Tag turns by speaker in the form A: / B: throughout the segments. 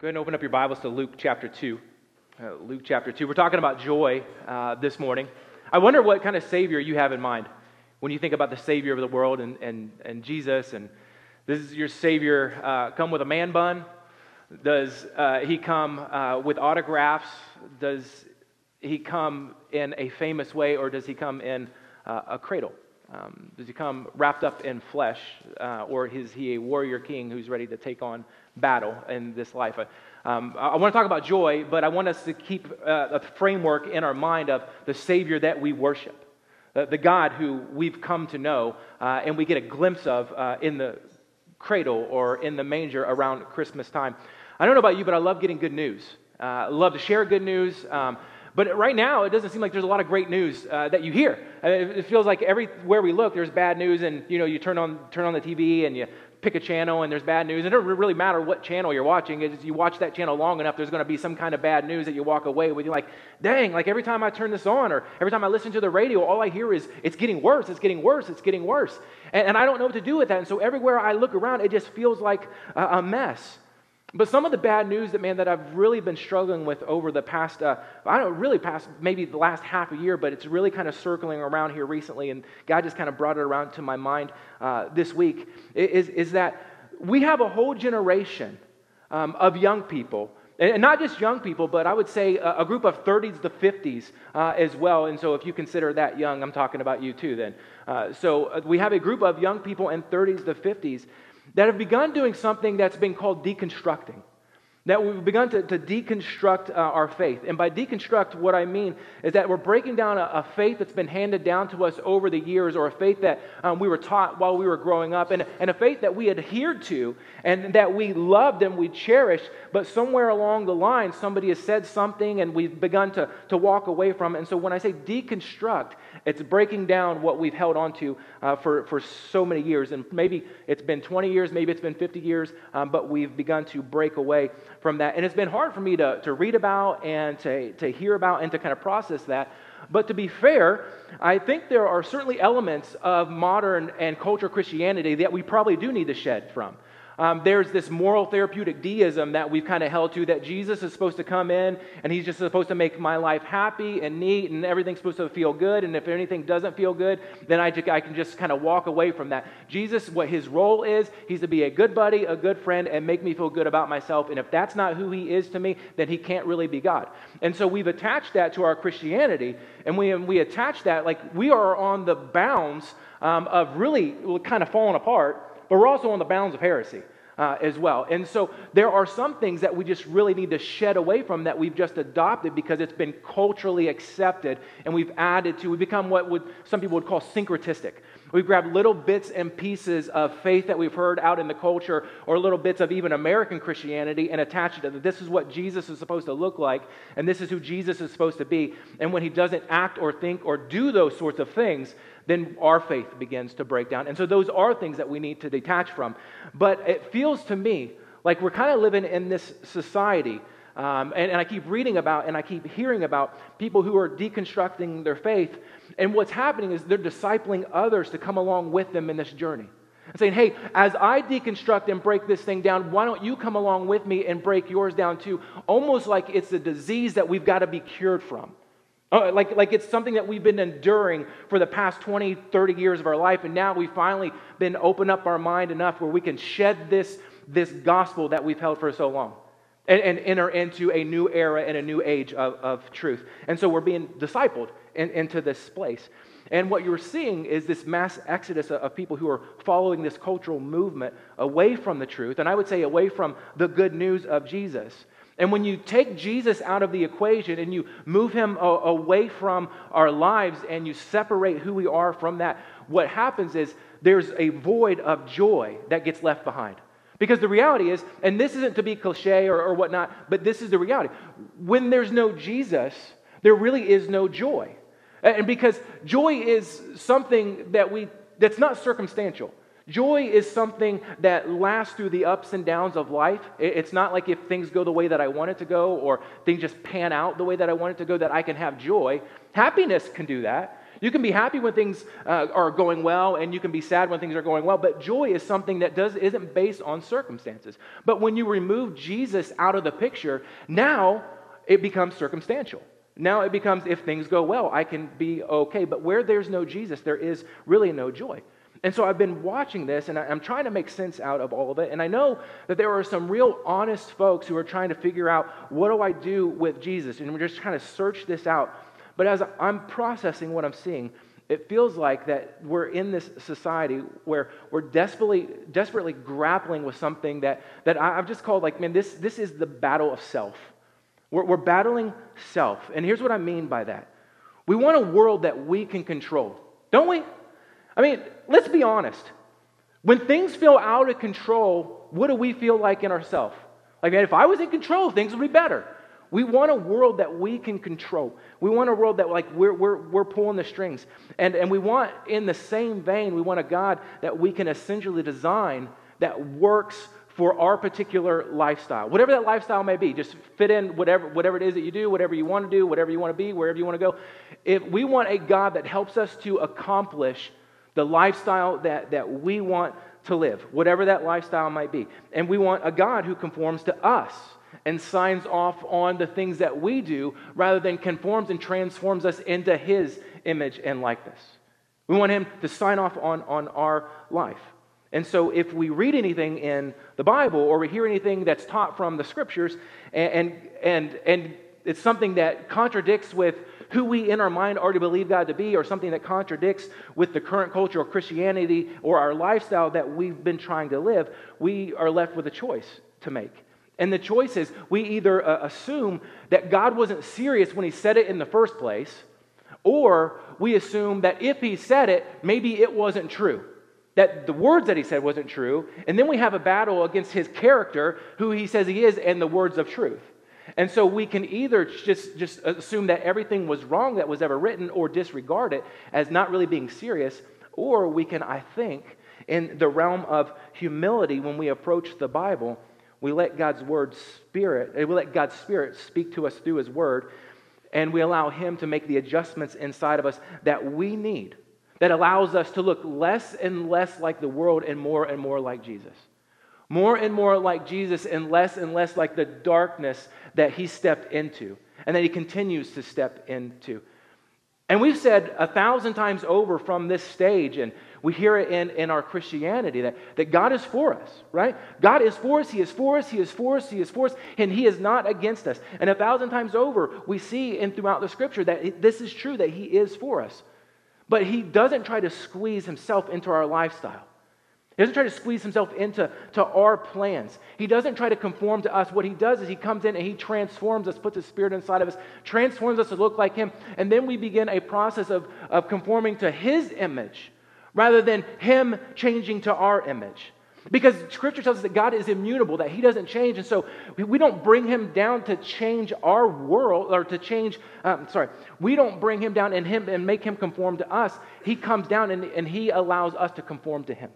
A: Go ahead and open up your Bibles to Luke chapter 2. Uh, Luke chapter 2. We're talking about joy uh, this morning. I wonder what kind of Savior you have in mind when you think about the Savior of the world and, and, and Jesus. And this is your Savior uh, come with a man bun? Does uh, he come uh, with autographs? Does he come in a famous way or does he come in uh, a cradle? Um, does he come wrapped up in flesh, uh, or is he a warrior king who's ready to take on battle in this life? Um, I want to talk about joy, but I want us to keep uh, a framework in our mind of the Savior that we worship, uh, the God who we've come to know, uh, and we get a glimpse of uh, in the cradle or in the manger around Christmas time. I don't know about you, but I love getting good news. Uh, love to share good news. Um, but right now, it doesn't seem like there's a lot of great news uh, that you hear. Uh, it feels like everywhere we look, there's bad news, and you know, you turn on turn on the TV and you pick a channel, and there's bad news. It doesn't really matter what channel you're watching. It's you watch that channel long enough, there's going to be some kind of bad news that you walk away with. You're like, dang! Like every time I turn this on, or every time I listen to the radio, all I hear is it's getting worse. It's getting worse. It's getting worse. And, and I don't know what to do with that. And so everywhere I look around, it just feels like a, a mess. But some of the bad news that, man, that I've really been struggling with over the past, uh, I don't really past maybe the last half a year, but it's really kind of circling around here recently, and God just kind of brought it around to my mind uh, this week, is, is that we have a whole generation um, of young people and not just young people, but I would say a, group of 30s to 50s uh, as well. And so, if you consider that young, I'm talking about you too, then. Uh, so, uh, we have a group of young people in 30s to 50s that have begun doing something that's been called deconstructing. That we've begun to, to deconstruct uh, our faith. And by deconstruct, what I mean is that we're breaking down a, a faith that's been handed down to us over the years, or a faith that um, we were taught while we were growing up, and, and a faith that we adhered to and that we loved and we cherished, but somewhere along the line, somebody has said something and we've begun to, to walk away from it. And so when I say deconstruct, it's breaking down what we've held on to uh, for, for so many years. And maybe it's been 20 years, maybe it's been 50 years, um, but we've begun to break away from that. And it's been hard for me to, to read about and to, to hear about and to kind of process that. But to be fair, I think there are certainly elements of modern and cultural Christianity that we probably do need to shed from. Um, there's this moral therapeutic deism that we've kind of held to that Jesus is supposed to come in and he's just supposed to make my life happy and neat and everything's supposed to feel good. And if anything doesn't feel good, then I, I can just kind of walk away from that. Jesus, what his role is, he's to be a good buddy, a good friend, and make me feel good about myself. And if that's not who he is to me, then he can't really be God. And so we've attached that to our Christianity, and we, we attach that like we are on the bounds um, of really kind of falling apart but we're also on the bounds of heresy. Uh, as well. And so there are some things that we just really need to shed away from that we've just adopted because it's been culturally accepted and we've added to, we become what would, some people would call syncretistic. We've grabbed little bits and pieces of faith that we've heard out in the culture or little bits of even American Christianity and attached it to that. This is what Jesus is supposed to look like and this is who Jesus is supposed to be. And when he doesn't act or think or do those sorts of things, then our faith begins to break down. And so those are things that we need to detach from. But it feels to me like we're kind of living in this society. Um, and, and I keep reading about and I keep hearing about people who are deconstructing their faith. And what's happening is they're discipling others to come along with them in this journey. And saying, hey, as I deconstruct and break this thing down, why don't you come along with me and break yours down too? Almost like it's a disease that we've got to be cured from. Uh, like, like it's something that we've been enduring for the past 20, 30 years of our life, and now we've finally been open up our mind enough where we can shed this, this gospel that we've held for so long and, and enter into a new era and a new age of, of truth. And so we're being discipled in, into this place. And what you're seeing is this mass exodus of people who are following this cultural movement away from the truth, and I would say away from the good news of Jesus. And when you take Jesus out of the equation and you move him away from our lives and you separate who we are from that, what happens is there's a void of joy that gets left behind. Because the reality is, and this isn't to be cliche or, or whatnot, but this is the reality. When there's no Jesus, there really is no joy. And because joy is something that we that's not circumstantial. Joy is something that lasts through the ups and downs of life. It's not like if things go the way that I want it to go or things just pan out the way that I want it to go that I can have joy. Happiness can do that. You can be happy when things uh, are going well, and you can be sad when things are going well, but joy is something that does, isn't based on circumstances. But when you remove Jesus out of the picture, now it becomes circumstantial. Now it becomes if things go well, I can be okay. But where there's no Jesus, there is really no joy. And so I've been watching this and I'm trying to make sense out of all of it. And I know that there are some real honest folks who are trying to figure out what do I do with Jesus? And we're just trying to search this out. But as I'm processing what I'm seeing, it feels like that we're in this society where we're desperately, desperately grappling with something that, that I've just called like, man, this, this is the battle of self. We're, we're battling self. And here's what I mean by that we want a world that we can control, don't we? I mean, let's be honest. When things feel out of control, what do we feel like in ourselves? Like, man, if I was in control, things would be better. We want a world that we can control. We want a world that, like, we're, we're, we're pulling the strings. And, and we want, in the same vein, we want a God that we can essentially design that works for our particular lifestyle. Whatever that lifestyle may be, just fit in whatever, whatever it is that you do, whatever you want to do, whatever you want to be, wherever you want to go. If we want a God that helps us to accomplish the lifestyle that, that we want to live, whatever that lifestyle might be. And we want a God who conforms to us and signs off on the things that we do rather than conforms and transforms us into his image and likeness. We want him to sign off on, on our life. And so, if we read anything in the Bible or we hear anything that's taught from the scriptures, and, and, and it's something that contradicts with who we in our mind already believe God to be, or something that contradicts with the current culture of Christianity or our lifestyle that we've been trying to live, we are left with a choice to make. And the choice is we either uh, assume that God wasn't serious when He said it in the first place, or we assume that if He said it, maybe it wasn't true that the words that he said wasn't true, and then we have a battle against his character, who he says he is, and the words of truth. And so we can either just, just assume that everything was wrong that was ever written or disregard it as not really being serious, or we can, I think, in the realm of humility, when we approach the Bible, we let God's word spirit, eh, we let God's spirit speak to us through his word, and we allow him to make the adjustments inside of us that we need that allows us to look less and less like the world and more and more like Jesus. More and more like Jesus and less and less like the darkness that he stepped into and that he continues to step into. And we've said a thousand times over from this stage, and we hear it in, in our Christianity that, that God is for us, right? God is for us, He is for us, He is for us, He is for us, and He is not against us. And a thousand times over, we see in throughout the scripture that this is true, that He is for us. But he doesn't try to squeeze himself into our lifestyle. He doesn't try to squeeze himself into to our plans. He doesn't try to conform to us. What he does is he comes in and he transforms us, puts his spirit inside of us, transforms us to look like him, and then we begin a process of, of conforming to his image rather than him changing to our image. Because scripture tells us that God is immutable, that he doesn't change. And so we don't bring him down to change our world or to change, um, sorry, we don't bring him down and him and make him conform to us. He comes down and, and he allows us to conform to him.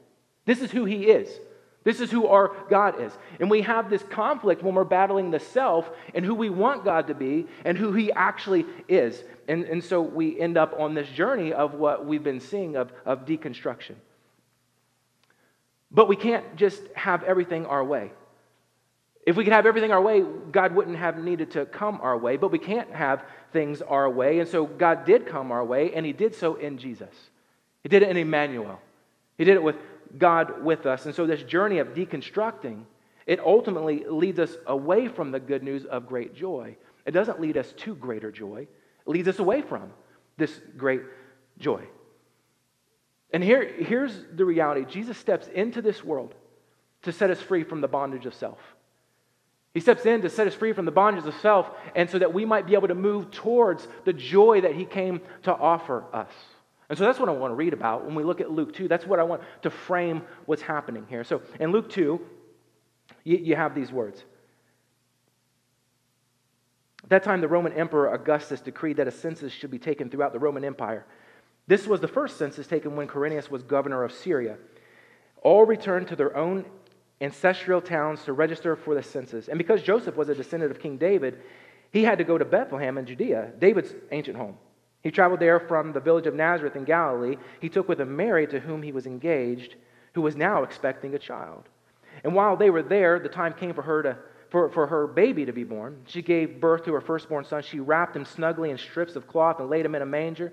A: This is who he is. This is who our God is. And we have this conflict when we're battling the self and who we want God to be and who he actually is. And, and so we end up on this journey of what we've been seeing of, of deconstruction. But we can't just have everything our way. If we could have everything our way, God wouldn't have needed to come our way, but we can't have things our way. And so God did come our way, and He did so in Jesus. He did it in Emmanuel. He did it with God with us. And so this journey of deconstructing, it ultimately leads us away from the good news of great joy. It doesn't lead us to greater joy, it leads us away from this great joy. And here, here's the reality Jesus steps into this world to set us free from the bondage of self. He steps in to set us free from the bondage of self, and so that we might be able to move towards the joy that He came to offer us. And so that's what I want to read about when we look at Luke 2. That's what I want to frame what's happening here. So in Luke 2, you, you have these words. At that time, the Roman Emperor Augustus decreed that a census should be taken throughout the Roman Empire. This was the first census taken when Quirinius was governor of Syria. All returned to their own ancestral towns to register for the census. And because Joseph was a descendant of King David, he had to go to Bethlehem in Judea, David's ancient home. He traveled there from the village of Nazareth in Galilee. He took with him Mary, to whom he was engaged, who was now expecting a child. And while they were there, the time came for her to for, for her baby to be born. She gave birth to her firstborn son. She wrapped him snugly in strips of cloth and laid him in a manger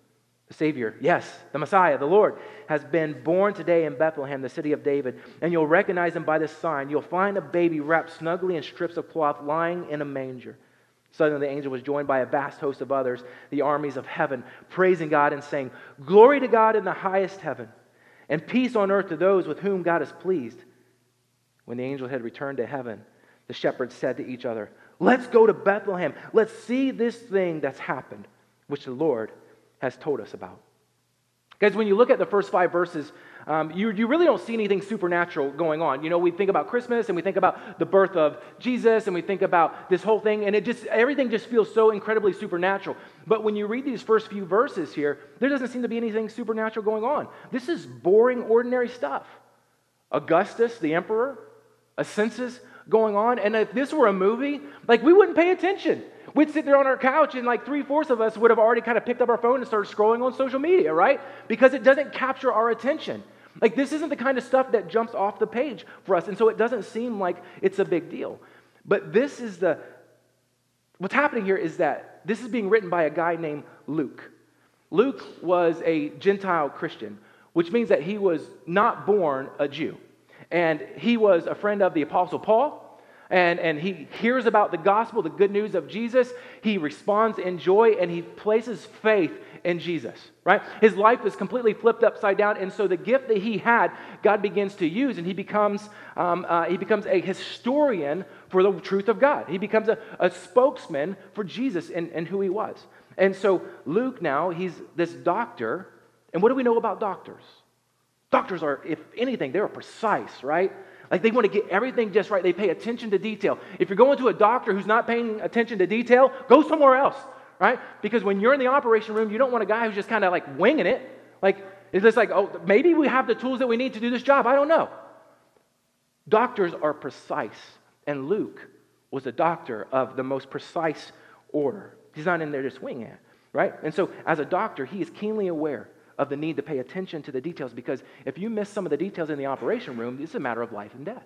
A: The Savior, yes, the Messiah, the Lord, has been born today in Bethlehem, the city of David. And you'll recognize him by this sign. You'll find a baby wrapped snugly in strips of cloth lying in a manger. Suddenly, the angel was joined by a vast host of others, the armies of heaven, praising God and saying, Glory to God in the highest heaven, and peace on earth to those with whom God is pleased. When the angel had returned to heaven, the shepherds said to each other, Let's go to Bethlehem. Let's see this thing that's happened, which the Lord has told us about. Guys, when you look at the first five verses, um, you, you really don't see anything supernatural going on. You know, we think about Christmas and we think about the birth of Jesus and we think about this whole thing, and it just everything just feels so incredibly supernatural. But when you read these first few verses here, there doesn't seem to be anything supernatural going on. This is boring, ordinary stuff. Augustus, the emperor, a census going on, and if this were a movie, like we wouldn't pay attention. We'd sit there on our couch, and like three fourths of us would have already kind of picked up our phone and started scrolling on social media, right? Because it doesn't capture our attention. Like, this isn't the kind of stuff that jumps off the page for us, and so it doesn't seem like it's a big deal. But this is the, what's happening here is that this is being written by a guy named Luke. Luke was a Gentile Christian, which means that he was not born a Jew. And he was a friend of the Apostle Paul and, and he hears about the gospel, the good news of Jesus. He responds in joy and he places faith in Jesus, right? His life is completely flipped upside down. And so the gift that he had, God begins to use and he becomes, um, uh, he becomes a historian for the truth of God. He becomes a, a spokesman for Jesus and, and who he was. And so Luke now, he's this doctor. And what do we know about doctors? Doctors are, if anything, they're precise, right? Like they want to get everything just right. They pay attention to detail. If you're going to a doctor who's not paying attention to detail, go somewhere else, right? Because when you're in the operation room, you don't want a guy who's just kind of like winging it. Like, it's just like, oh, maybe we have the tools that we need to do this job. I don't know. Doctors are precise. And Luke was a doctor of the most precise order. He's not in there just winging it, right? And so, as a doctor, he is keenly aware of the need to pay attention to the details because if you miss some of the details in the operation room, it's a matter of life and death.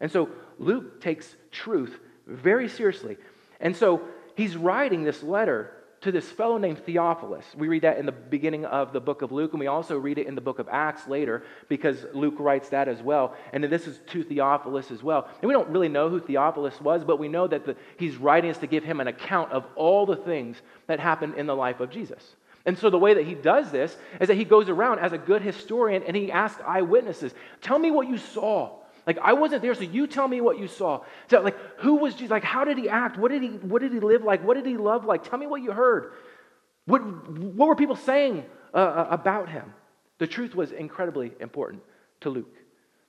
A: And so Luke takes truth very seriously. And so he's writing this letter to this fellow named Theophilus. We read that in the beginning of the book of Luke, and we also read it in the book of Acts later because Luke writes that as well. And this is to Theophilus as well. And we don't really know who Theophilus was, but we know that the, he's writing us to give him an account of all the things that happened in the life of Jesus. And so the way that he does this is that he goes around as a good historian and he asks eyewitnesses, Tell me what you saw. Like I wasn't there, so you tell me what you saw. So like who was Jesus? Like how did he act? What did he what did he live like? What did he love like? Tell me what you heard. What, what were people saying uh, uh about him? The truth was incredibly important to Luke.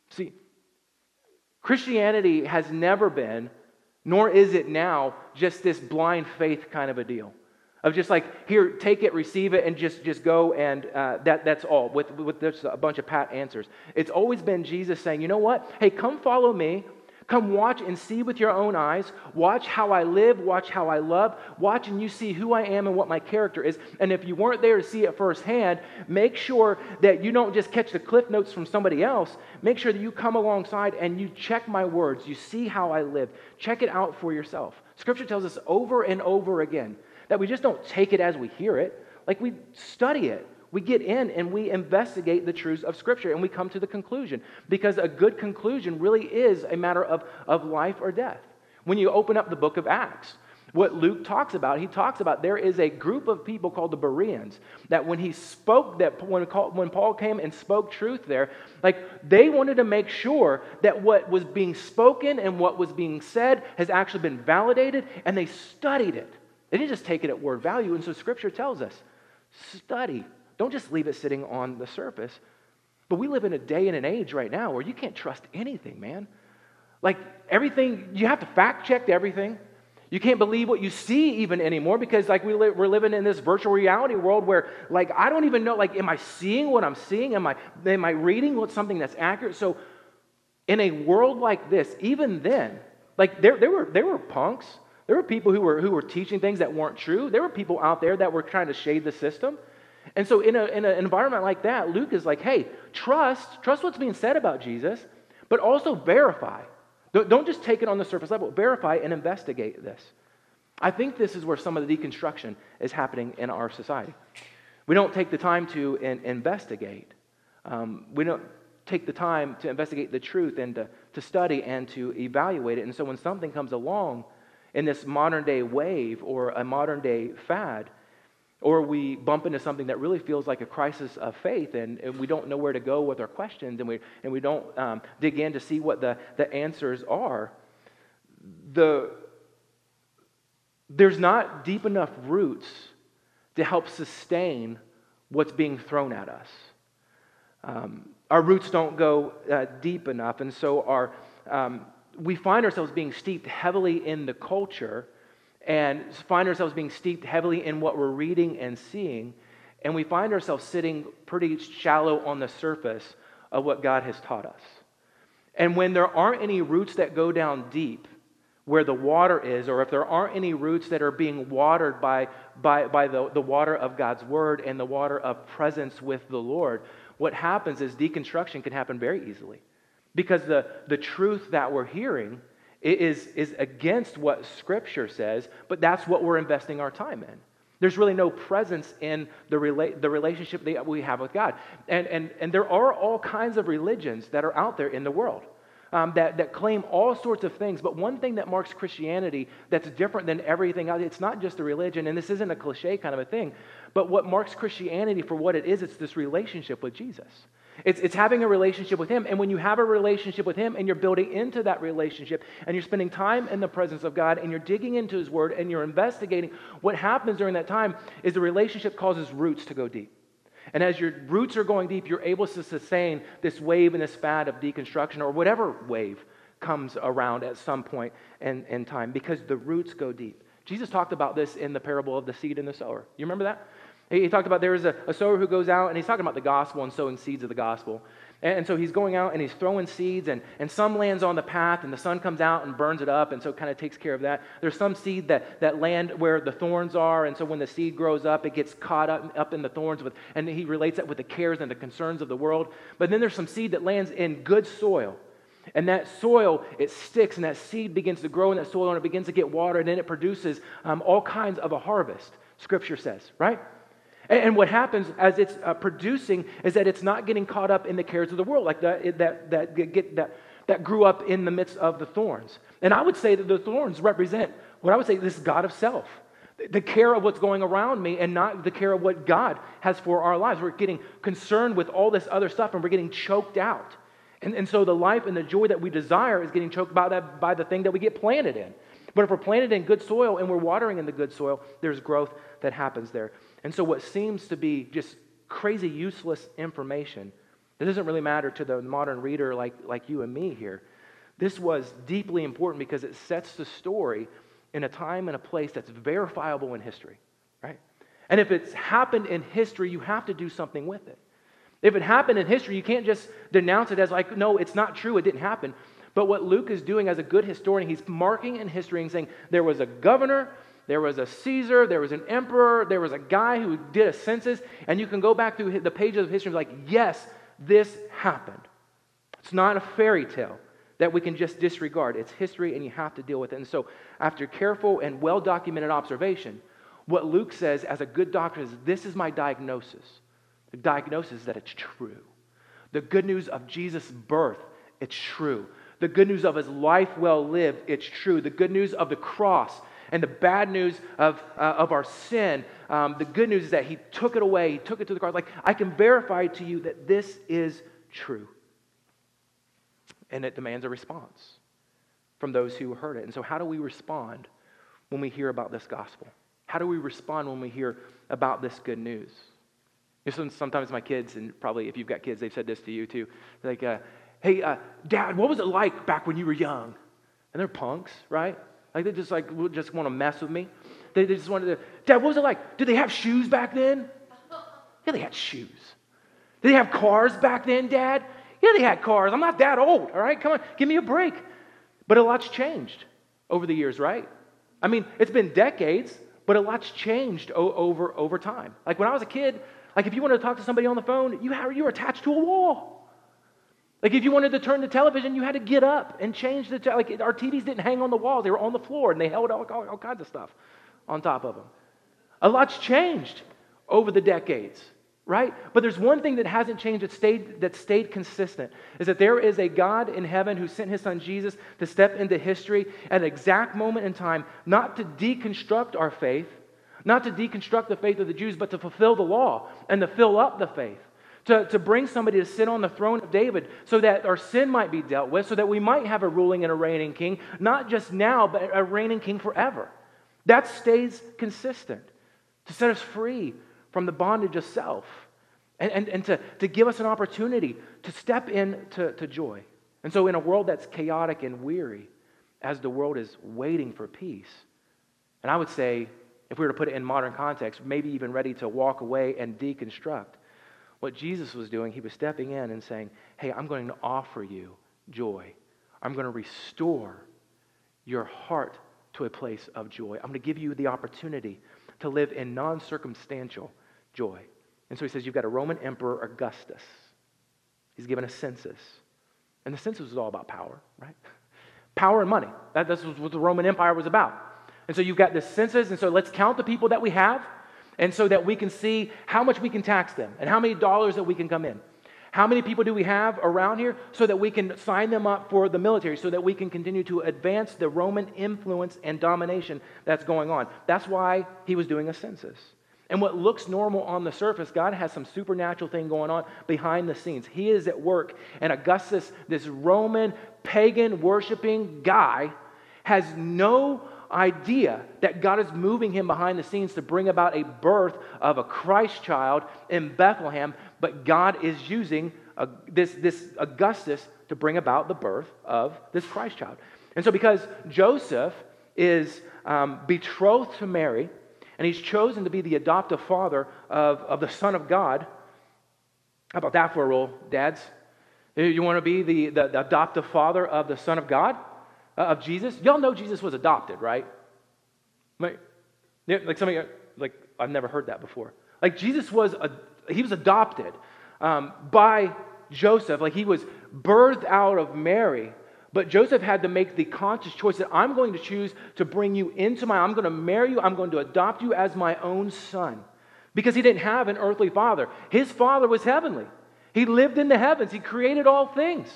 A: See, Christianity has never been, nor is it now, just this blind faith kind of a deal of just like here take it receive it and just just go and uh, that that's all with with just a bunch of pat answers. It's always been jesus saying you know what? Hey come follow me. Come watch and see with your own eyes. Watch how i live. Watch how i love. Watch and you see who i am and what my character is. And if you weren't there to see it firsthand make sure that you don't just catch the cliff notes from somebody else. Make sure that you come alongside and you check my words. You see how i live. Check it out for yourself. Scripture tells us over and over again that we just don't take it as we hear it. Like we study it. We get in and we investigate the truths of Scripture and we come to the conclusion. Because a good conclusion really is a matter of, of life or death. When you open up the book of Acts, what Luke talks about, he talks about there is a group of people called the Bereans that when he spoke, that when, when Paul came and spoke truth there, like they wanted to make sure that what was being spoken and what was being said has actually been validated and they studied it. They didn't just take it at word value. And so Scripture tells us study. Don't just leave it sitting on the surface. But we live in a day and an age right now where you can't trust anything, man. Like everything, you have to fact check everything. You can't believe what you see even anymore because like we li- we're living in this virtual reality world where like I don't even know like am I seeing what I'm seeing? Am I am I reading what something that's accurate? So in a world like this, even then, like there, there were there were punks. There were people who were who were teaching things that weren't true. There were people out there that were trying to shade the system. And so in, a, in an environment like that, Luke is like, hey, trust, trust what's being said about Jesus, but also verify. Don't just take it on the surface level. Verify and investigate this. I think this is where some of the deconstruction is happening in our society. We don't take the time to in, investigate. Um, we don't take the time to investigate the truth and to, to study and to evaluate it. And so when something comes along in this modern day wave or a modern day fad, or we bump into something that really feels like a crisis of faith and, and we don't know where to go with our questions and we, and we don't um, dig in to see what the, the answers are. The, there's not deep enough roots to help sustain what's being thrown at us. Um, our roots don't go uh, deep enough, and so our, um, we find ourselves being steeped heavily in the culture and find ourselves being steeped heavily in what we're reading and seeing, and we find ourselves sitting pretty shallow on the surface of what God has taught us. And when there aren't any roots that go down deep where the water is, or if there aren't any roots that are being watered by, by, by the, the water of God's word and the water of presence with the Lord, what happens is deconstruction can happen very easily. Because the, the truth that we're hearing is, is against what Scripture says, but that's what we're investing our time in. There's really no presence in the, rela- the relationship that we have with God. And, and, and there are all kinds of religions that are out there in the world um, that, that claim all sorts of things. But one thing that marks Christianity that's different than everything else, it's not just a religion, and this isn't a cliche kind of a thing, but what marks Christianity for what it is, it's this relationship with Jesus. It's, it's having a relationship with Him. And when you have a relationship with Him and you're building into that relationship and you're spending time in the presence of God and you're digging into His Word and you're investigating, what happens during that time is the relationship causes roots to go deep. And as your roots are going deep, you're able to sustain this wave and this fad of deconstruction or whatever wave comes around at some point in, in time because the roots go deep. Jesus talked about this in the parable of the seed and the sower. You remember that? He, talked about there is a, a, sower who goes out and he's talking about the gospel and sowing seeds of the gospel. And, and, so he's going out and he's throwing seeds, and, and some lands on the path, and the sun comes out and burns it up, and so it kind of takes care of that. There's some seed that, that land where the thorns are, and so when the seed grows up, it gets caught up, up in the thorns, with, and he relates that with the cares and the concerns of the world. But then there's some seed that lands in good soil. And that soil, it sticks, and that seed begins to grow in that soil, and it begins to get water, and then it produces um, all kinds of a harvest, Scripture says, right? And what happens as it's uh, producing is that it's not getting caught up in the cares of the world, like that, that, that, get, that, that grew up in the midst of the thorns. And I would say that the thorns represent what I would say this God of self, the care of what's going around me and not the care of what God has for our lives. We're getting concerned with all this other stuff and we're getting choked out. And, and so the life and the joy that we desire is getting choked by, that, by the thing that we get planted in. But if we're planted in good soil and we're watering in the good soil, there's growth that happens there. And so, what seems to be just crazy useless information that doesn't really matter to the modern reader like, like you and me here, this was deeply important because it sets the story in a time and a place that's verifiable in history, right? And if it's happened in history, you have to do something with it. If it happened in history, you can't just denounce it as like, no, it's not true, it didn't happen. But what Luke is doing as a good historian, he's marking in history and saying there was a governor there was a Caesar, there was an emperor, there was a guy who did a census, and you can go back through the pages of history and be like, yes, this happened. It's not a fairy tale that we can just disregard. It's history, and you have to deal with it. And so, after careful and well documented observation, what Luke says as a good doctor is this is my diagnosis. The diagnosis is that it's true. The good news of Jesus' birth, it's true. The good news of his life well lived, it's true. The good news of the cross, and the bad news of, uh, of our sin, um, the good news is that He took it away, He took it to the cross. Like, I can verify to you that this is true. And it demands a response from those who heard it. And so, how do we respond when we hear about this gospel? How do we respond when we hear about this good news? Sometimes my kids, and probably if you've got kids, they've said this to you too. Like, uh, hey, uh, Dad, what was it like back when you were young? And they're punks, right? Like they just like just want to mess with me. They, they just wanted to, Dad, what was it like? Did they have shoes back then? Yeah, they had shoes. Did they have cars back then, Dad? Yeah, they had cars. I'm not that old, all right? Come on, give me a break. But a lot's changed over the years, right? I mean, it's been decades, but a lot's changed o- over, over time. Like when I was a kid, like if you wanted to talk to somebody on the phone, you, you were attached to a wall. Like if you wanted to turn the television, you had to get up and change the te- like our TVs didn't hang on the walls; they were on the floor, and they held all, all, all kinds of stuff on top of them. A lot's changed over the decades right? But there's one thing that hasn't changed that stayed, that stayed consistent is that there is a God in heaven who sent his son Jesus to step into history at an exact moment in time, not to deconstruct our faith, not to deconstruct the faith of the Jews, but to fulfill the law and to fill up the faith. To, to bring somebody to sit on the throne of David so that our sin might be dealt with, so that we might have a ruling and a reigning king, not just now, but a reigning king forever. That stays consistent to set us free from the bondage of self and, and, and to, to give us an opportunity to step into to joy. And so, in a world that's chaotic and weary, as the world is waiting for peace, and I would say, if we were to put it in modern context, maybe even ready to walk away and deconstruct, what Jesus was doing, he was stepping in and saying, Hey, I'm going to offer you joy. I'm going to restore your heart to a place of joy. I'm going to give you the opportunity to live in non circumstantial joy. And so he says, You've got a Roman Emperor Augustus. He's given a census. And the census was all about power, right? Power and money. That, that's what the Roman Empire was about. And so you've got this census, and so let's count the people that we have, and so that we can see how much we can tax them and how many dollars that we can come in. How many people do we have around here so that we can sign them up for the military, so that we can continue to advance the Roman influence and domination that's going on? That's why he was doing a census. And what looks normal on the surface, God has some supernatural thing going on behind the scenes. He is at work. And Augustus, this Roman pagan worshiping guy, has no idea that God is moving him behind the scenes to bring about a birth of a Christ child in Bethlehem. But God is using this, this Augustus to bring about the birth of this Christ child. And so, because Joseph is um, betrothed to Mary, and he's chosen to be the adoptive father of, of the Son of God. How about that for a role, dads? You want to be the, the, the adoptive father of the Son of God, of Jesus? Y'all know Jesus was adopted, right? Like, like like, I've never heard that before. Like, Jesus was, a, he was adopted um, by Joseph. Like, he was birthed out of Mary. But Joseph had to make the conscious choice that I'm going to choose to bring you into my, I'm going to marry you, I'm going to adopt you as my own son. Because he didn't have an earthly father. His father was heavenly. He lived in the heavens, he created all things.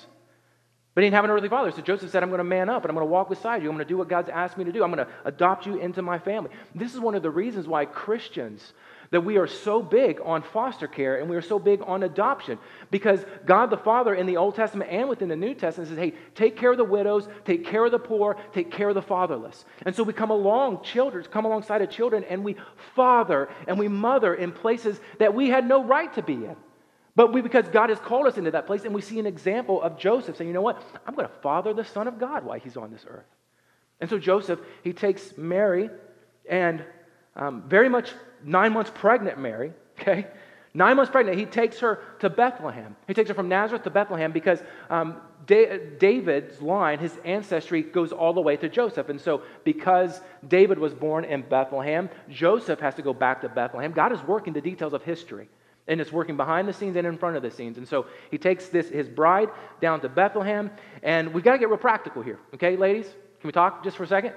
A: But he didn't have an earthly father. So Joseph said, I'm going to man up and I'm going to walk beside you. I'm going to do what God's asked me to do. I'm going to adopt you into my family. This is one of the reasons why Christians that we are so big on foster care and we are so big on adoption because God the Father in the Old Testament and within the New Testament says, hey, take care of the widows, take care of the poor, take care of the fatherless. And so we come along, children, come alongside of children, and we father and we mother in places that we had no right to be in. But we, because God has called us into that place, and we see an example of Joseph saying, you know what? I'm going to father the Son of God while he's on this earth. And so Joseph, he takes Mary and um, very much nine months pregnant Mary, okay? Nine months pregnant, he takes her to Bethlehem. He takes her from Nazareth to Bethlehem because um, da- David's line, his ancestry, goes all the way to Joseph. And so, because David was born in Bethlehem, Joseph has to go back to Bethlehem. God is working the details of history, and it's working behind the scenes and in front of the scenes. And so, he takes this his bride down to Bethlehem, and we've got to get real practical here, okay, ladies? Can we talk just for a second?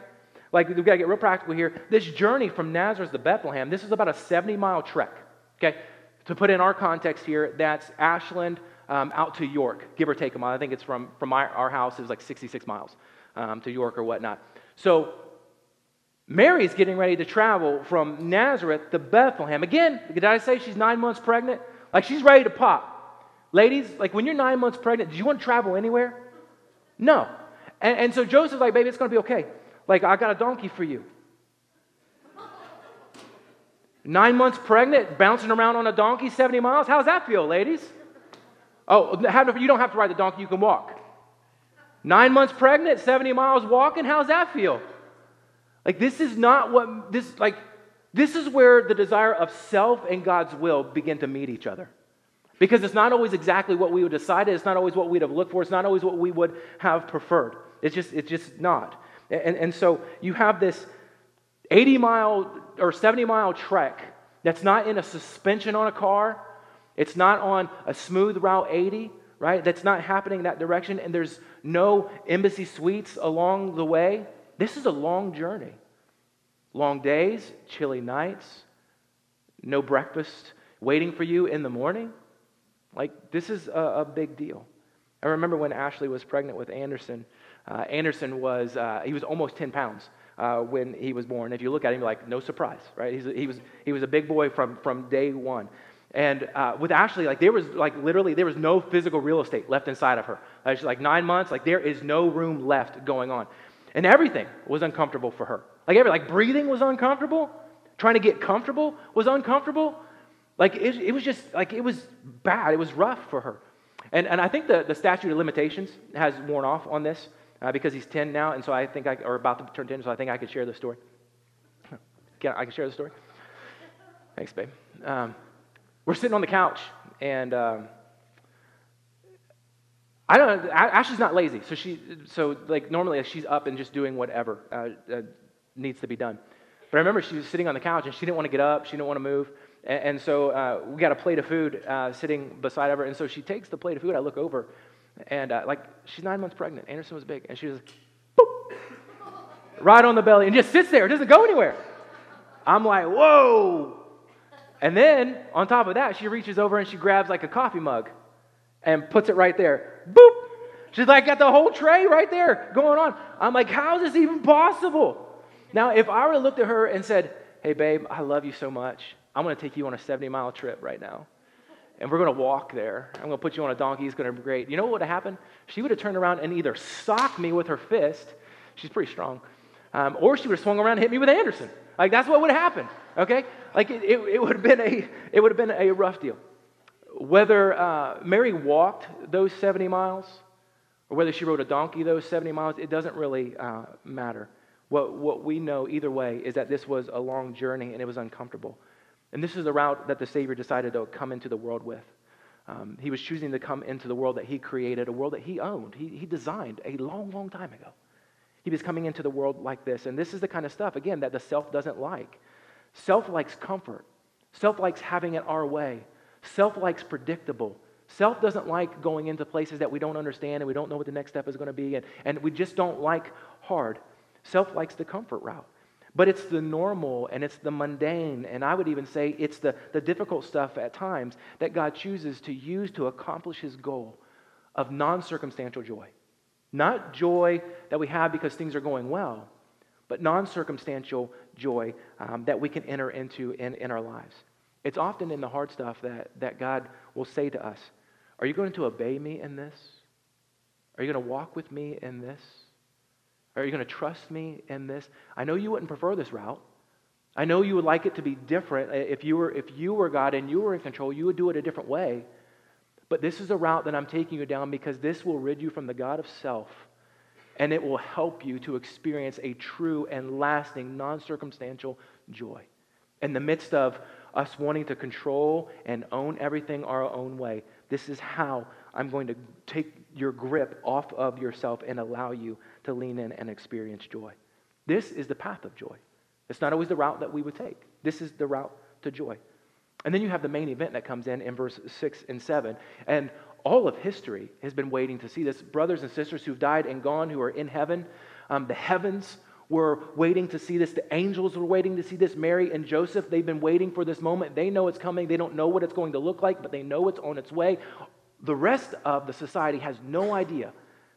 A: Like, we've got to get real practical here. This journey from Nazareth to Bethlehem, this is about a 70 mile trek. Okay? To put in our context here, that's Ashland um, out to York, give or take a mile. I think it's from, from my, our house, is like 66 miles um, to York or whatnot. So, Mary's getting ready to travel from Nazareth to Bethlehem. Again, did I say she's nine months pregnant? Like, she's ready to pop. Ladies, like when you're nine months pregnant, do you want to travel anywhere? No. And, and so Joseph's like, baby, it's going to be okay. Like, I got a donkey for you. Nine months pregnant, bouncing around on a donkey 70 miles. How's that feel, ladies? Oh, you don't have to ride the donkey, you can walk. Nine months pregnant, 70 miles walking. How's that feel? Like, this is not what this, like, this is where the desire of self and God's will begin to meet each other. Because it's not always exactly what we would decide. It's not always what we'd have looked for. It's not always what we would have preferred. It's just, it's just not. And, and so you have this 80 mile or 70 mile trek that's not in a suspension on a car. It's not on a smooth Route 80, right? That's not happening in that direction. And there's no embassy suites along the way. This is a long journey. Long days, chilly nights, no breakfast waiting for you in the morning. Like, this is a, a big deal. I remember when Ashley was pregnant with Anderson. Uh, Anderson was, uh, he was almost 10 pounds uh, when he was born. If you look at him, like, no surprise, right? He's, he, was, he was a big boy from, from day one. And uh, with Ashley, like there was like literally there was no physical real estate left inside of her. Like, she's like nine months, like there is no room left going on, and everything was uncomfortable for her. Like every like breathing was uncomfortable, trying to get comfortable was uncomfortable. Like it, it was just like it was bad. It was rough for her. And and I think the the statute of limitations has worn off on this uh, because he's ten now, and so I think I or about to turn ten, so I think I could share the story. Can I can share the story? Thanks, babe. Um, we're sitting on the couch, and um, I don't know. Ashley's not lazy, so she so like normally she's up and just doing whatever uh, uh, needs to be done. But I remember she was sitting on the couch and she didn't want to get up, she didn't want to move, and, and so uh, we got a plate of food uh, sitting beside of her, and so she takes the plate of food. I look over, and uh, like she's nine months pregnant. Anderson was big, and she was boop, right on the belly, and just sits there. It doesn't go anywhere. I'm like, whoa. And then on top of that, she reaches over and she grabs like a coffee mug and puts it right there. She's like got the whole tray right there going on. I'm like, how is this even possible? Now, if I would have looked at her and said, Hey, babe, I love you so much. I'm going to take you on a 70 mile trip right now. And we're going to walk there. I'm going to put you on a donkey. It's going to be great. You know what would have happened? She would have turned around and either socked me with her fist. She's pretty strong. Um, or she would have swung around and hit me with Anderson. Like, that's what would have happened. Okay? Like it, it, it would have been a it would have been a rough deal. Whether uh, Mary walked those 70 miles or whether she rode a donkey those 70 miles, it doesn't really uh, matter. What, what we know either way is that this was a long journey and it was uncomfortable. And this is the route that the Savior decided to come into the world with. Um, he was choosing to come into the world that he created, a world that he owned, he, he designed a long, long time ago. He was coming into the world like this. And this is the kind of stuff, again, that the self doesn't like. Self likes comfort. Self likes having it our way. Self likes predictable. Self doesn't like going into places that we don't understand and we don't know what the next step is going to be, and, and we just don't like hard. Self likes the comfort route. But it's the normal and it's the mundane, and I would even say it's the, the difficult stuff at times that God chooses to use to accomplish his goal of non circumstantial joy. Not joy that we have because things are going well, but non circumstantial joy um, that we can enter into in, in our lives. It's often in the hard stuff that, that God will say to us Are you going to obey me in this? Are you going to walk with me in this? Are you going to trust me in this? I know you wouldn't prefer this route. I know you would like it to be different. If you were, if you were God and you were in control, you would do it a different way. But this is a route that I'm taking you down because this will rid you from the God of self and it will help you to experience a true and lasting, non circumstantial joy. In the midst of us wanting to control and own everything our own way, this is how I'm going to take your grip off of yourself and allow you to lean in and experience joy. This is the path of joy. It's not always the route that we would take. This is the route to joy. And then you have the main event that comes in in verse 6 and 7. And all of history has been waiting to see this. Brothers and sisters who've died and gone, who are in heaven, um, the heavens were waiting to see this. The angels were waiting to see this. Mary and Joseph, they've been waiting for this moment. They know it's coming. They don't know what it's going to look like, but they know it's on its way. The rest of the society has no idea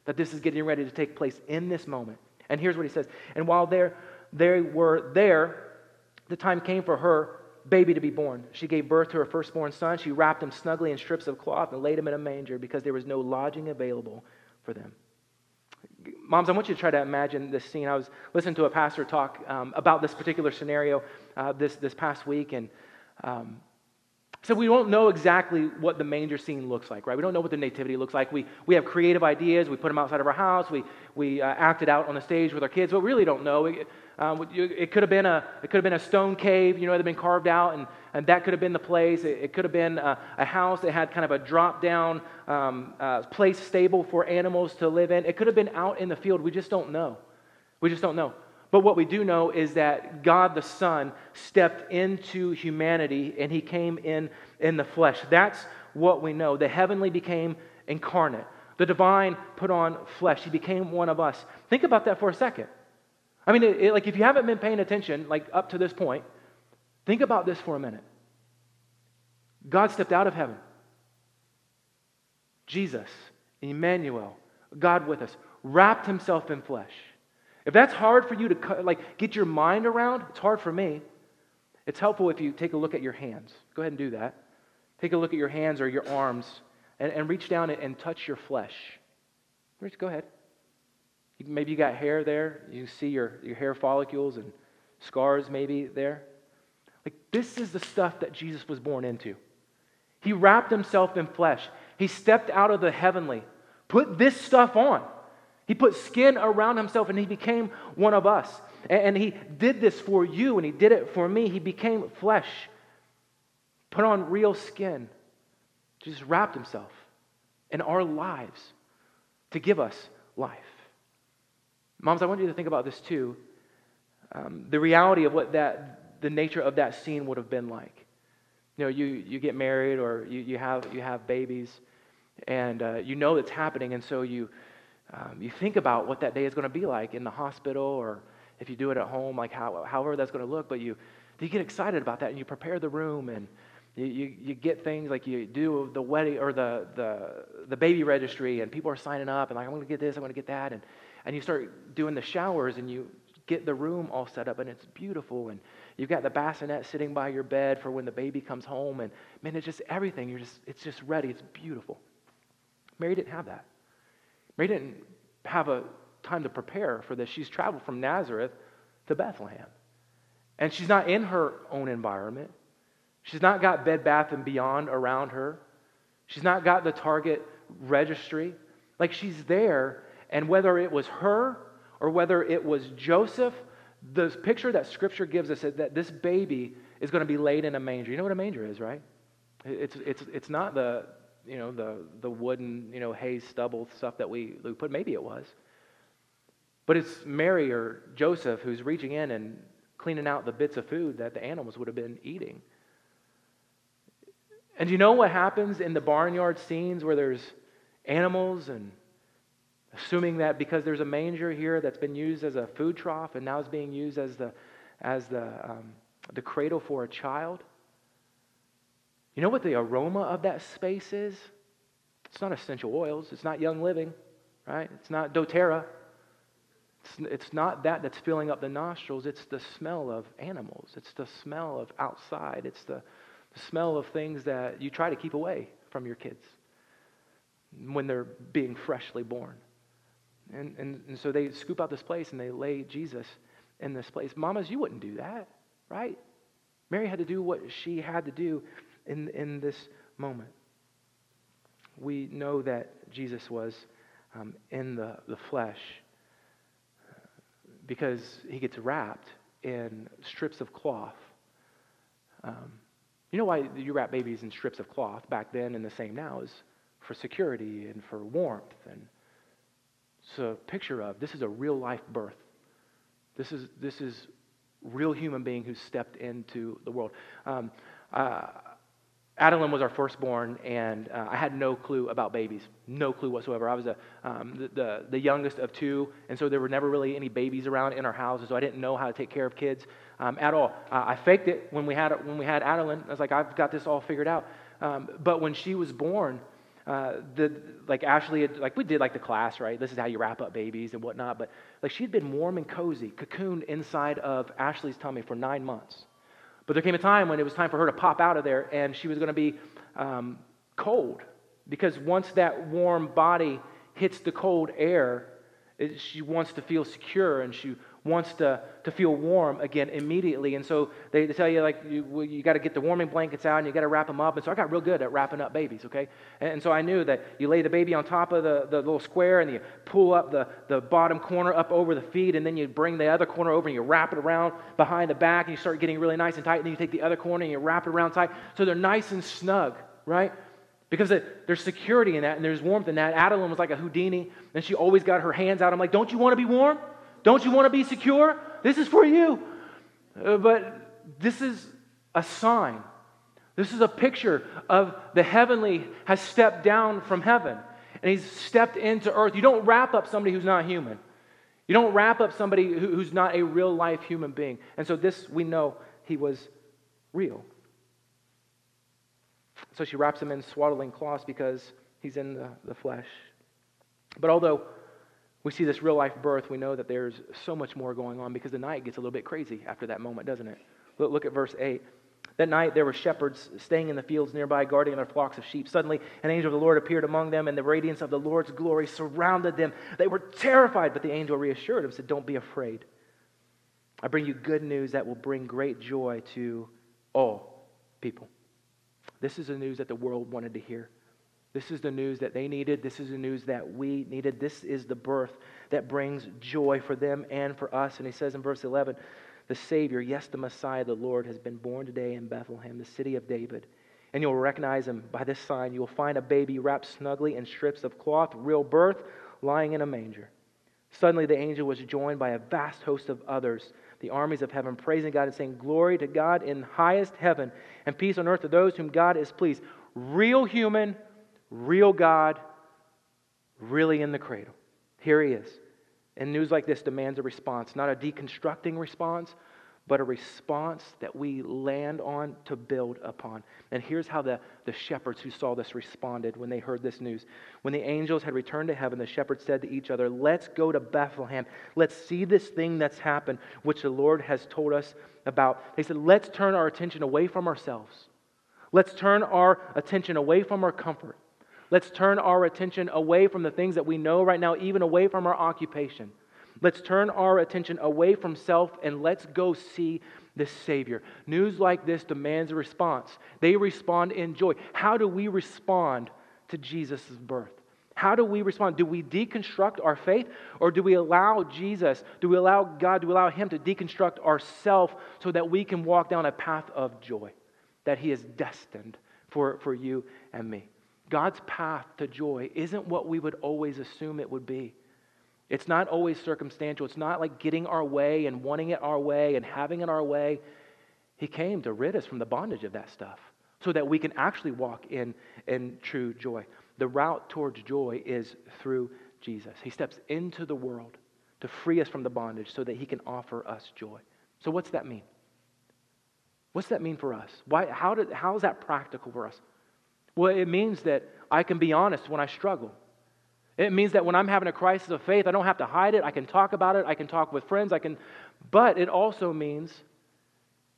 A: that this is getting ready to take place in this moment. And here's what he says And while they were there, the time came for her baby to be born. She gave birth to her firstborn son. She wrapped him snugly in strips of cloth and laid him in a manger because there was no lodging available for them. Moms, I want you to try to imagine this scene. I was listening to a pastor talk um, about this particular scenario uh, this, this past week, and um, So we don't know exactly what the manger scene looks like, right? We don't know what the nativity looks like. We, we have creative ideas. We put them outside of our house. We, we uh, act it out on the stage with our kids, but we really don't know. It, uh, it could have been a it could have been a stone cave, you know, that had been carved out, and, and that could have been the place. It, it could have been a, a, house that had kind of a drop down um, uh, place stable for animals to live in. It could have been out in the field. We just don't know. We just don't know. But what we do know is that God the Son stepped into humanity and he came in in the flesh. That's what we know. The heavenly became incarnate. The divine put on flesh. He became one of us. Think about that for a second. I mean, it, it, like if you haven't been paying attention, like up to this point, think about this for a minute. God stepped out of heaven. Jesus, Emmanuel, God with us, wrapped himself in flesh. If that's hard for you to like get your mind around, it's hard for me. It's helpful if you take a look at your hands. Go ahead and do that. Take a look at your hands or your arms and, and reach down and, touch your flesh. Go ahead. Maybe you got hair there. You see your, your hair follicles and scars maybe there. Like, this is the stuff that Jesus was born into. He wrapped himself in flesh. He stepped out of the heavenly, put this stuff on. He put skin around himself and he became one of us. And he did this for you and he did it for me. He became flesh, put on real skin, just wrapped himself in our lives to give us life. Moms, I want you to think about this too. Um, the reality of what that, the nature of that scene would have been like. You know, you, you get married or you, you, have, you have babies and uh, you know it's happening, and so you um, you think about what that day is going to be like in the hospital or if you do it at home, like how, however that's going to look. But you, you get excited about that and you prepare the room and you, you, you get things like you do the wedding or the, the, the baby registry and people are signing up and like, I'm going to get this, I'm going to get that. And, and you start doing the showers and you get the room all set up and it's beautiful. And you've got the bassinet sitting by your bed for when the baby comes home. And man, it's just everything. You're just, it's just ready. It's beautiful. Mary didn't have that. Mary didn't have a time to prepare for this. She's traveled from Nazareth to Bethlehem. And she's not in her own environment. She's not got Bed Bath and Beyond around her. She's not got the Target registry. Like she's there, and whether it was her or whether it was Joseph, the picture that Scripture gives us is that this baby is going to be laid in a manger. You know what a manger is, right? It's, it's, it's not the, you know, the, the wooden, you know, hay stubble stuff that we, we put. Maybe it was. But it's Mary or Joseph who's reaching in and cleaning out the bits of food that the animals would have been eating. And you know what happens in the barnyard scenes where there's animals and assuming that because there's a manger here that's been used as a food trough and now is being used as the, as the, um, the cradle for a child? You know what the aroma of that space is? It's not essential oils. It's not young living, right? It's not doTERRA. It's, it's not that that's filling up the nostrils. It's the smell of animals. It's the smell of outside. It's the, the smell of things that you try to keep away from your kids when they're being freshly born. And, and, and so they scoop out this place and they lay Jesus in this place. Mamas, you wouldn't do that, right? Mary had to do what she had to do in, in this moment. We know that Jesus was um, in the, the flesh because he gets wrapped in strips of cloth. Um, you know why you wrap babies in strips of cloth back then and the same now is for security and for warmth. And it's a picture of this is a real life birth. This is, this is real human being who stepped into the world. Um, uh, Adeline was our firstborn, and uh, I had no clue about babies, no clue whatsoever. I was a, um, the, the, the, youngest of two, and so there were never really any babies around in our houses, so I didn't know how to take care of kids um, at all. Uh, I faked it when we had when we had Adeline. I was like, I've got this all figured out. Um, but when she was born, uh, the like Ashley had, like we did like the class, right? This is how you wrap up babies and whatnot. But like she'd been warm and cozy, cocooned inside of Ashley's tummy for nine months. But there came a time when it was time for her to pop out of there, and she was going to be um, cold. Because once that warm body hits the cold air, it, she wants to feel secure, and she wants to, to feel warm again immediately. And so they, they tell you, like, you, you got to get the warming blankets out and you got to wrap them up. And so I got real good at wrapping up babies, okay? And, and, so I knew that you lay the baby on top of the, the little square and you pull up the, the bottom corner up over the feet and then you bring the other corner over and you wrap it around behind the back and you start getting really nice and tight. And then you take the other corner and you wrap it around tight. So they're nice and snug, right? Because there's security in that and there's warmth in that. Adeline was like a Houdini and she always got her hands out. I'm like, don't you want to be warm? Don't you want to be secure? This is for you. Uh, but this is a sign. This is a picture of the heavenly has stepped down from heaven and he's stepped into earth. You don't wrap up somebody who's not human. You don't wrap up somebody who's not a real life human being. And so this we know he was real. So she wraps him in swaddling cloths because he's in the, the flesh. But although we see this real life birth, we know that there's so much more going on because the night gets a little bit crazy after that moment, doesn't it? Look at verse 8. That night there were shepherds staying in the fields nearby, guarding their flocks of sheep. Suddenly, an angel of the Lord appeared among them, and the radiance of the Lord's glory surrounded them. They were terrified, but the angel reassured them, said, Don't be afraid. I bring you good news that will bring great joy to all people. This is the news that the world wanted to hear. This is the news that they needed. This is the news that we needed. This is the birth that brings joy for them and for us. And he says in verse 11, the Savior, yes, the Messiah, the Lord, has been born today in Bethlehem, the city of David. And you'll recognize him by this sign. You will find a baby wrapped snugly in strips of cloth, real birth, lying in a manger. Suddenly the angel was joined by a vast host of others, the armies of heaven, praising God and saying, Glory to God in highest heaven, and peace on earth to those whom God is pleased. Real human, real God, really in the cradle. Here he is. And news like this demands a response, not a deconstructing response, but a response that we land on to build upon. And here's how the, the shepherds who saw this responded when they heard this news. When the angels had returned to heaven, the shepherds said to each other, Let's go to Bethlehem. Let's see this thing that's happened, which the Lord has told us about. They said, Let's turn our attention away from ourselves. Let's turn our attention away from our comfort. Let's turn our attention away from the things that we know right now, even away from our occupation. Let's turn our attention away from self and let's go see the Savior. News like this demands a response. They respond in joy. How do we respond to Jesus' birth? How do we respond? Do we deconstruct our faith or do we allow Jesus, do we allow God, do we allow Him to deconstruct ourself so that we can walk down a path of joy that He is destined for, for you and me? God's path to joy isn't what we would always assume it would be. It's not always circumstantial. It's not like getting our way and wanting it our way and having it our way. He came to rid us from the bondage of that stuff so that we can actually walk in, in true joy. The route towards joy is through Jesus. He steps into the world to free us from the bondage so that he can offer us joy. So, what's that mean? What's that mean for us? Why, how, did, how is that practical for us? Well, it means that I can be honest when I struggle. It means that when I'm having a crisis of faith, I don't have to hide it. I can talk about it. I can talk with friends. I can, but it also means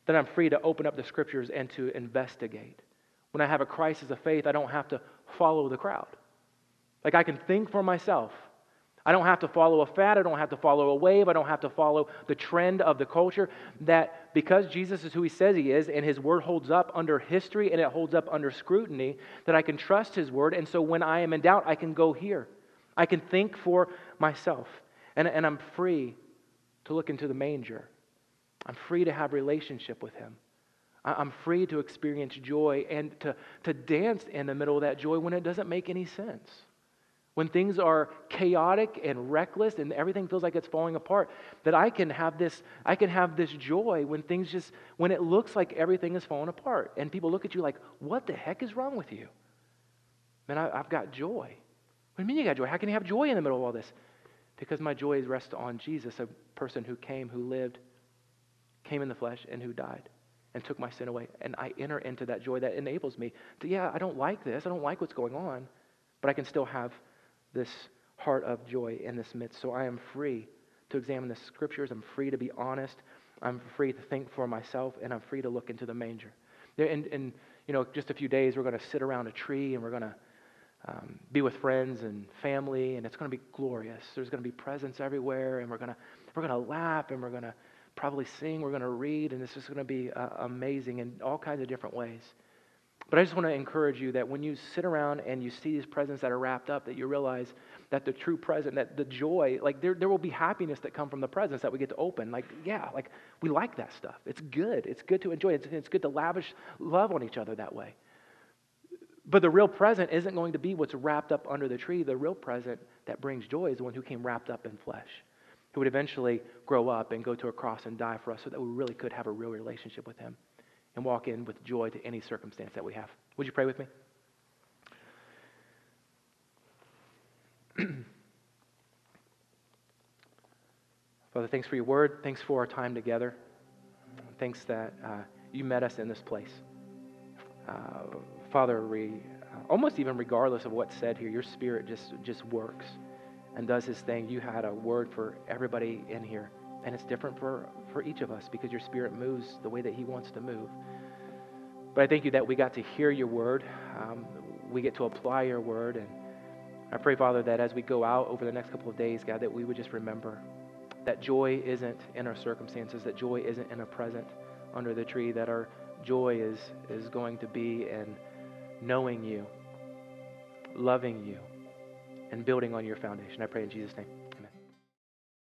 A: that I'm free to open up the scriptures and to investigate. When I have a crisis of faith, I don't have to follow the crowd. Like I can think for myself. I don't have to follow a fad. I don't have to follow a wave. I don't have to follow the trend of the culture. That because Jesus is who he says he is and his word holds up under history and it holds up under scrutiny, that I can trust his word. And so when I am in doubt, I can go here. I can think for myself. And, and I'm free to look into the manger. I'm free to have relationship with him. I'm free to experience joy and to, to dance in the middle of that joy when it doesn't make any sense when things are chaotic and reckless and everything feels like it's falling apart that i can have this i can have this joy when things just when it looks like everything is falling apart and people look at you like what the heck is wrong with you? Man I, have got joy. What do you mean you got joy? How can you have joy in the middle of all this? Because my joy rests on jesus a person who came who lived came in the flesh and who died and took my sin away. And i enter into that joy that enables me to yeah i don't like this. I don't like what's going on but i can still have this heart of joy in this midst. So I am free to examine the scriptures. I'm free to be honest. I'm free to think for myself, and I'm free to look into the manger. And, in you know, just a few days, we're going to sit around a tree and we're going to um, be with friends and family, and it's going to be glorious. There's going to be presents everywhere, and we're going to we're going to laugh, and we're going to probably sing, we're going to read, and this is going to be uh, amazing in all kinds of different ways. But I just want to encourage you that when you sit around and you see these presents that are wrapped up, that you realize that the true present, that the joy, like there, there will be happiness that come from the presents that we get to open. Like, yeah, like we like that stuff. It's good. It's good to enjoy. It's, it's good to lavish love on each other that way. But the real present isn't going to be what's wrapped up under the tree. The real present that brings joy is the one who came wrapped up in flesh, who would eventually grow up and go to a cross and die for us so that we really could have a real relationship with him and walk in with joy to any circumstance that we have. Would you pray with me? Father, thanks for your word. Thanks for our time together. Thanks that uh, you met us in this place. Uh, Father, re, uh, almost even regardless of what's said here, your spirit just, just works and does his thing. You had a word for everybody in here, and it's different for, for each of us because your spirit moves the way that he wants to move. But I thank you that we got to hear your word. Um, we get to apply your word. And I pray, Father, that as we go out over the next couple of days, God, that we would just remember that joy isn't in our circumstances, that joy isn't in a present under the tree, that our joy is, is going to be in knowing you, loving you, and building on your foundation. I pray in Jesus' name.